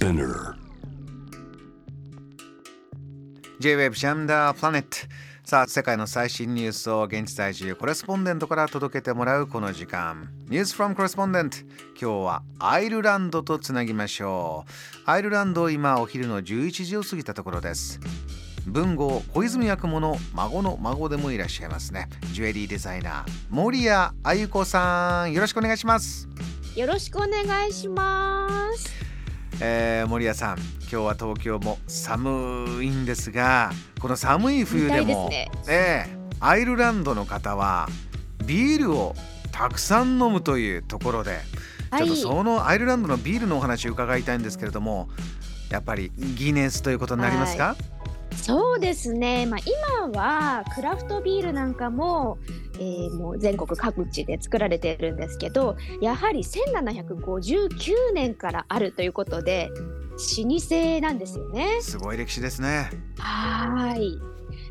Spinner. J-Web ジャムダープラネットさあ世界の最新ニュースを現地在住コレスポンデントから届けてもらうこの時間。ニュースフロムコレスポンデント今日はアイルランドとつなぎましょう。アイルランド今お昼の11時を過ぎたところです。文豪小泉八雲の孫の孫でもいらっしゃいますね。ジュエリーデザイナー森谷あゆ子さん。よろしくお願いします。よろしくお願いします。えー、森谷さん今日は東京も寒いんですがこの寒い冬でもですええアイルランドの方はビールをたくさん飲むというところで、はい。ちょっとそのアイルランドのビールのお話を伺いたいんですけれどもやっぱりギネスということになりますか、そうですね。まあ今はクラフトビールなんかも、えーもう全国各地で作られているんですけど、やはり1759年からあるということで老舗なんですよね。すごい歴史ですね。はーい。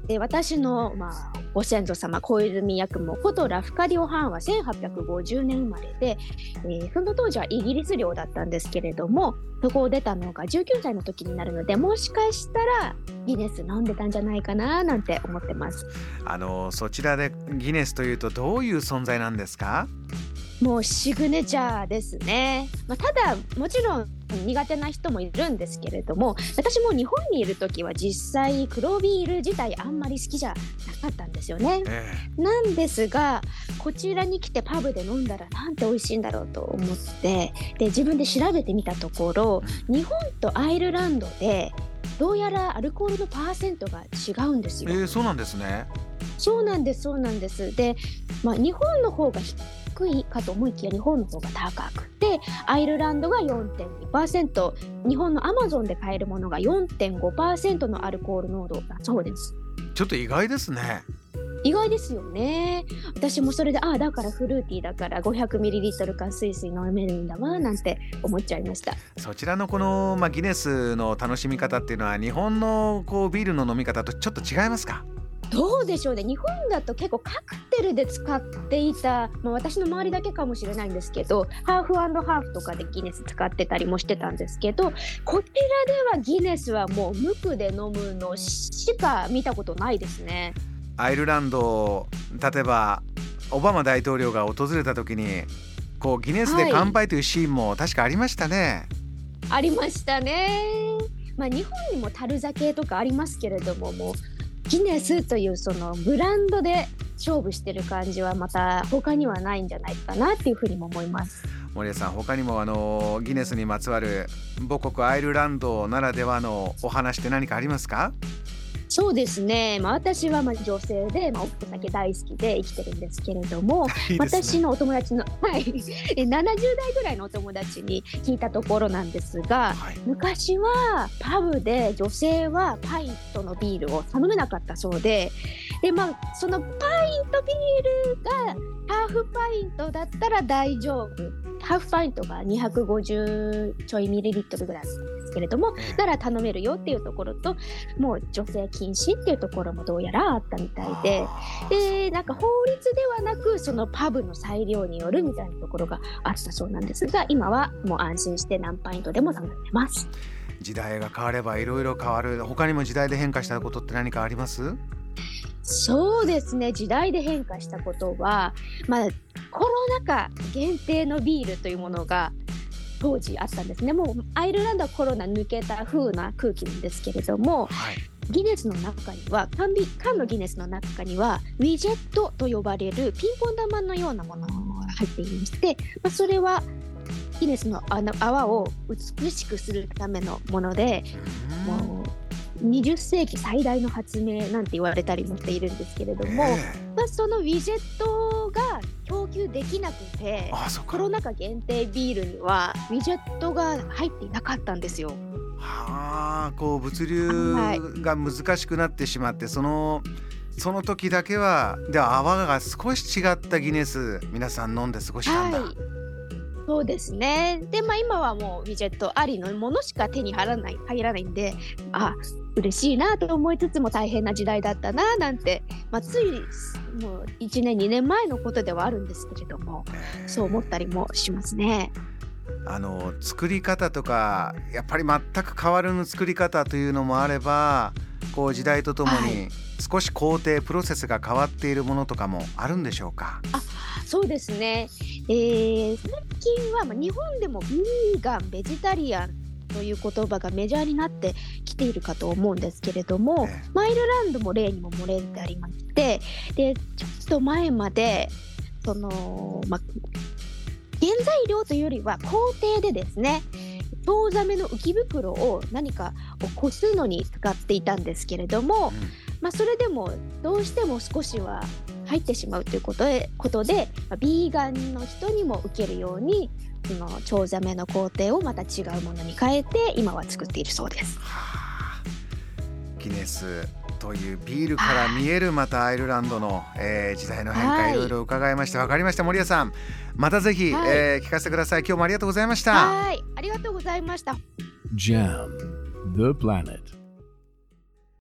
で私の、まあ、ご先祖様小泉八雲ことラフカディオ・ハンは1850年生まれで、えーその当時はイギリス領だったんですけれどもそこを出たのが19歳の時になるのでもしかしたらギネス飲んでたんじゃないかななんて思ってます。あのそちらでギネスというとどういう存在なんですか？もうシグネチャーですね。まあ、ただもちろん苦手な人もいるんですけれども私も日本にいる時は実際黒ビール自体あんまり好きじゃなかったんですよね。えなんですがこちらに来てパブで飲んだらなんて美味しいんだろうと思ってで自分で調べてみたところ日本とアイルランドでどうやらアルコールのパーセントが違うんですよ。ええーそうなんですね。そうなんですそうなんです。で、まあ、日本の方が低いかと思いきや日本の方が高くてアイルランドが4.2%日本のアマゾンで買えるものが4.5%のアルコール濃度だそうです。ちょっと意外ですね。意外ですよね私もそれでああだからフルーティーだから 500ml かスイスイ飲めるんだわなんて思っちゃいましたそちらのこの、まあ、ギネスの楽しみ方っていうのは日本のこうビールの飲み方とちょっと違いますか？どうでしょうね日本だと結構カクテルで使っていた、まあ、私の周りだけかもしれないんですけどハーフハーフとかでギネス使ってたりもしてたんですけどこちらではギネスはもう無垢で飲むのしか見たことないですねアイルランド例えばオバマ大統領が訪れた時にこうギネスで乾杯というシーンも確かありましたね。ありましたね。まあ日本にも樽酒とかありますけれどももうギネスというそのブランドで勝負してる感じはまた他にはないんじゃないかなっていうふうにも思います。森谷さん他にもあのギネスにまつわる母国アイルランドならではのお話って何かありますかそうですね、まあ、私はまあ女性で、まあ、お酒大好きで生きてるんですけれどもいいね。私のお友達の、はい、え70代ぐらいのお友達に聞いたところなんですがはい、昔はパブで女性はパイントのビールを頼めなかったそうでで、まあ、そのパイントビールがハーフパイントだったら大丈夫。ハーフパイントが250ちょいミリリットルぐらいですけれどもええなら頼めるよっていうところともう女性禁止っていうところもどうやらあったみたいで。でなんか法律ではなくそのパブの裁量によるみたいなところがあったそうなんですが今はもう安心して何パイントでも頼めます。時代が変わればいろいろ変わる他にも時代で変化したことって何かあります？そうですね時代で変化したことは、まあ、コロナ禍限定のビールというものが当時あったんです。ねもうアイルランドはコロナ抜けた風な空気なんですけれどもはい。ギネスの中には缶ビ缶のギネスの中にはウィジェットと呼ばれるピンポン玉のようなものが入っていまして、まあ、それはギネスのあの泡を美しくするためのものでうん。もう20世紀最大の発明なんて言われたりもしているんですけれども、え。まあ、そのウィジェットが供給できなくてえあコロナ禍限定ビールにはウィジェットが入っていなかったんですよ。はあこう物はい。流が難しくなってしまってそのその時だけはでは泡が少し違ったギネス皆さん飲んで過ごしたんだ、はいそうですね。で、まあ今はもうウィジェットありのものしか手に入らない入らないんで、あ嬉しいなと思いつつも大変な時代だったななんて、まあついもう1年2年前のことではあるんですけれども、ええそう思ったりもしますね。あの作り方とかやっぱり全く変わる作り方というのもあればこう時代とともに少し工程プロセスが変わっているものとかもあるんでしょうか？あそうですね、えー、最近は、まあ、日本でもビーガンベジタリアンという言葉がメジャーになってきているかと思うんですけれども、ええ、マイルランドも例にも漏れてありましてでちょっと前までその、まあ、原材料というよりは工程でですねチョウザメの浮き袋を何かをこすのに使っていたんですけれども、うん、まあ、それでもどうしても少しは入ってしまうということでことで、まあ、ビーガンの人にも受けるようにそのチョウザメの工程をまた違うものに変えて今は作っているそうです。はあ、ギネスというビールから見えるまたアイルランドの、えー、時代の変化い。ろいろ伺いました。分かりました森谷さん。またぜひ、はい、えー、聞かせてください。今日もありがとうございました。はい。ありがとうございました。JAM The Planet